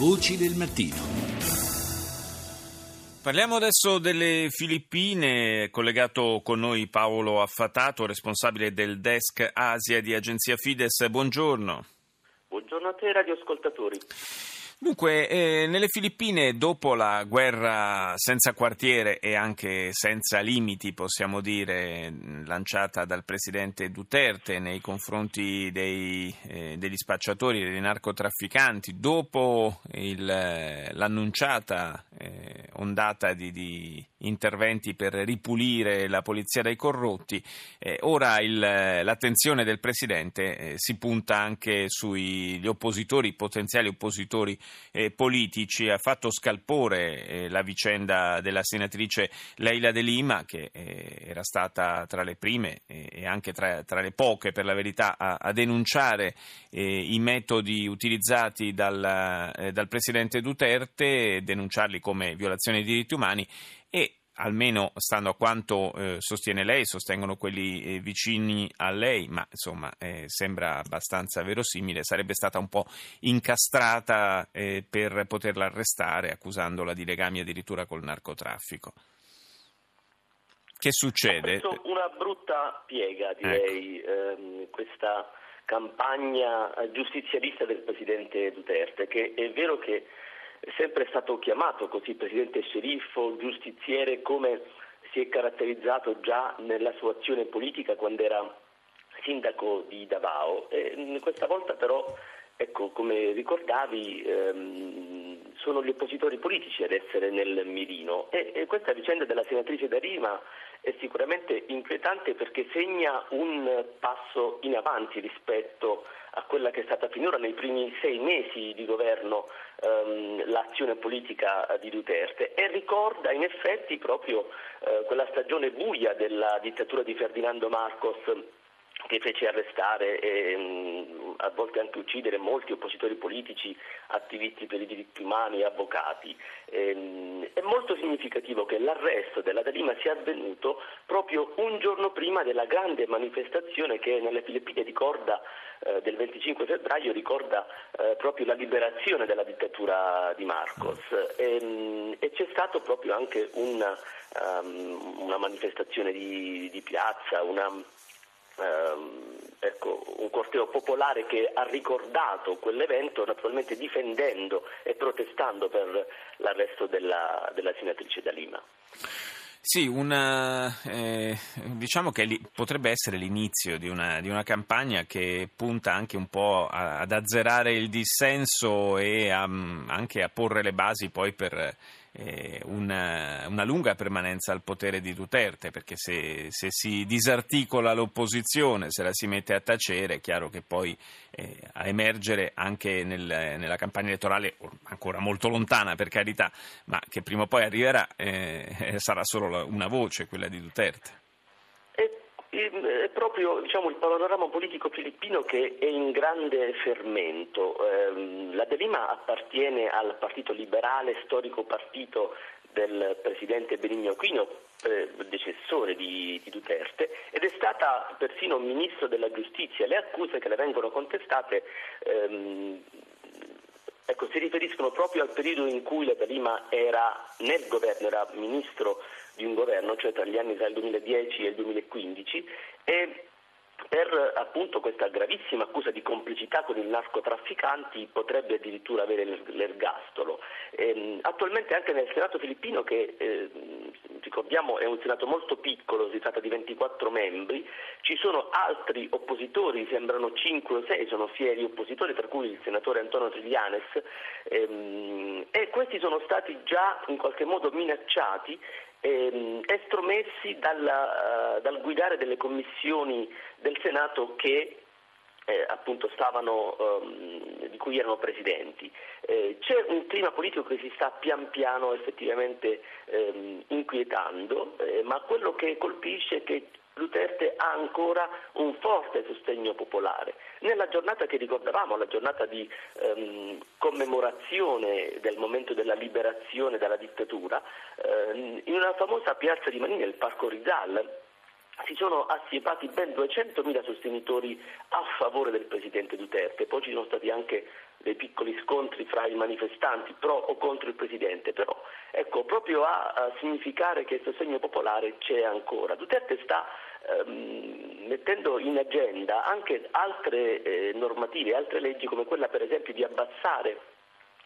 Voci del mattino. Parliamo adesso delle Filippine, collegato con noi Paolo Affatato, responsabile del desk Asia di Agenzia Fides. Buongiorno. Buongiorno a te radioascoltatori. Dunque, eh, nelle Filippine, dopo la guerra senza quartiere e anche senza limiti, possiamo dire, lanciata dal presidente Duterte nei confronti dei, eh, degli spacciatori, dei narcotrafficanti, dopo il, l'annunciata eh, ondata di, di, interventi per ripulire la polizia dai corrotti, eh, ora il, l'attenzione del presidente eh, si punta anche sugli oppositori, potenziali oppositori eh, politici. Ha fatto scalpore eh, la vicenda della senatrice Leila De Lima, che eh, era stata tra le prime eh, e anche tra, tra, le poche, per la verità, a, a denunciare eh, i metodi utilizzati dal, eh, dal presidente Duterte, denunciarli come violazione dei diritti umani e almeno stando a quanto eh, sostiene lei, sostengono quelli eh, vicini a lei, ma insomma eh, sembra abbastanza verosimile, sarebbe stata un po' incastrata eh, per poterla arrestare accusandola di legami addirittura col narcotraffico. Che succede? una brutta piega, direi, ecco. questa campagna giustizialista del presidente Duterte, che è vero che sempre stato chiamato così presidente sceriffo, giustiziere, come si è caratterizzato già nella sua azione politica quando era sindaco di Davao. E questa volta però, ecco, come ricordavi, ehm, sono gli oppositori politici ad essere nel mirino e, e questa vicenda della senatrice Darima è sicuramente inquietante perché segna un passo in avanti rispetto a quella che è stata finora nei primi sei mesi di governo ehm, l'azione politica di Duterte e ricorda in effetti proprio eh, quella stagione buia della dittatura di Ferdinando Marcos che fece arrestare e mh, a volte anche uccidere molti oppositori politici, attivisti per i diritti umani avvocati. Mh, è molto significativo che l'arresto della Dalima sia avvenuto proprio un giorno prima della grande manifestazione che nelle Filippine ricorda eh, del 25 febbraio ricorda eh, proprio la liberazione della dittatura di Marcos e, e c'è stato proprio anche una, um, una manifestazione di, di piazza, una ehm, ecco, un corteo popolare che ha ricordato quell'evento, naturalmente difendendo e protestando per l'arresto della, della senatrice D'Alima. Sì, una, eh, diciamo che li, potrebbe essere l'inizio di una, di una, campagna che punta anche un po' a, ad azzerare il dissenso e a, anche a porre le basi poi per eh, una, una, lunga permanenza al potere di Duterte, perché se, se, si disarticola l'opposizione, se la si mette a tacere, è chiaro che poi eh, a emergere anche nel, nella campagna elettorale, ancora molto lontana per carità, ma che prima o poi arriverà, eh, sarà solo una voce, quella di Duterte è proprio diciamo, il panorama politico filippino che è in grande fermento. Ehm, la De Lima appartiene al Partito Liberale, storico partito del presidente Benigno Aquino, predecessore di, di, Duterte, ed è stata persino ministro della giustizia. Le accuse che le vengono contestate ehm, ecco, si riferiscono proprio al periodo in cui la De Lima era nel governo, era ministro di un governo, cioè tra gli anni tra il 2010 e il 2015, e per appunto questa gravissima accusa di complicità con i narcotrafficanti potrebbe addirittura avere l'ergastolo. E, attualmente anche nel Senato filippino, che eh, ricordiamo è un Senato molto piccolo, si tratta di 24 membri, ci sono altri oppositori, sembrano 5 o 6, sono fieri oppositori, tra cui il senatore Antonio Triglianes, ehm, e questi sono stati già in qualche modo minacciati ehm, estromessi dalla, uh, dal guidare delle commissioni del Senato che eh, appunto stavano, um, cui erano presidenti. Eh, c'è un clima politico che si sta pian piano effettivamente ehm, inquietando, eh, ma quello che colpisce è che Duterte ha ancora un forte sostegno popolare. Nella giornata che ricordavamo, la giornata di ehm, commemorazione del momento della liberazione dalla dittatura, ehm, in una famosa piazza di Manini, il Parco Rizal, si sono assiepati ben 200.000 sostenitori a favore del presidente Duterte, poi ci sono stati anche dei piccoli scontri fra i manifestanti pro o contro il Presidente, però ecco, proprio a, a significare che il sostegno popolare c'è ancora. Duterte sta ehm, mettendo in agenda anche altre eh, normative, altre leggi come quella per esempio di abbassare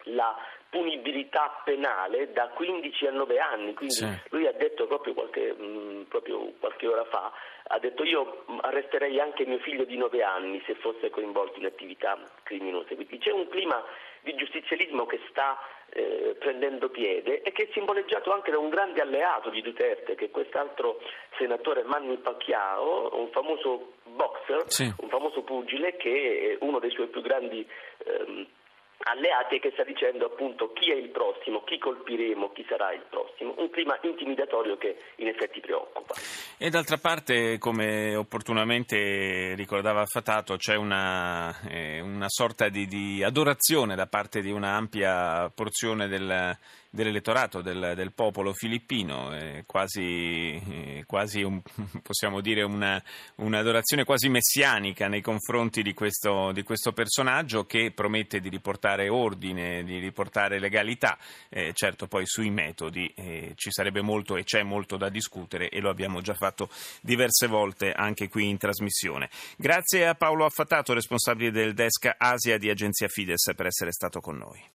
la punibilità penale da 15 a 9 anni, quindi sì. lui ha detto proprio qualche, mh, mm, proprio qualche, ora fa, ha detto io arresterei anche mio figlio di 9 anni se fosse coinvolto in attività criminose, quindi c'è un clima di giustizialismo che sta eh, prendendo piede e che è simboleggiato anche da un grande alleato di Duterte che è quest'altro senatore Manny Pacquiao, un famoso boxer, sì. un famoso pugile che è uno dei suoi più grandi ehm, alleati e che sta dicendo appunto chi è il prossimo, chi colpiremo, chi sarà il prossimo, un clima intimidatorio che in effetti preoccupa. E d'altra parte, come opportunamente ricordava Fatato, c'è una, eh, una sorta di, di, adorazione da parte di un'ampia porzione del, dell'elettorato, del, del, popolo filippino, eh, quasi, eh, quasi un, possiamo dire una, un'adorazione quasi messianica nei confronti di questo, di questo, personaggio che promette di riportare ordine, di riportare legalità, eh, certo poi sui metodi eh, ci sarebbe molto e c'è molto da discutere e lo abbiamo già fatto diverse volte anche qui in trasmissione. Grazie a Paolo Affatato, responsabile del desk Asia di Agenzia Fides, per essere stato con noi.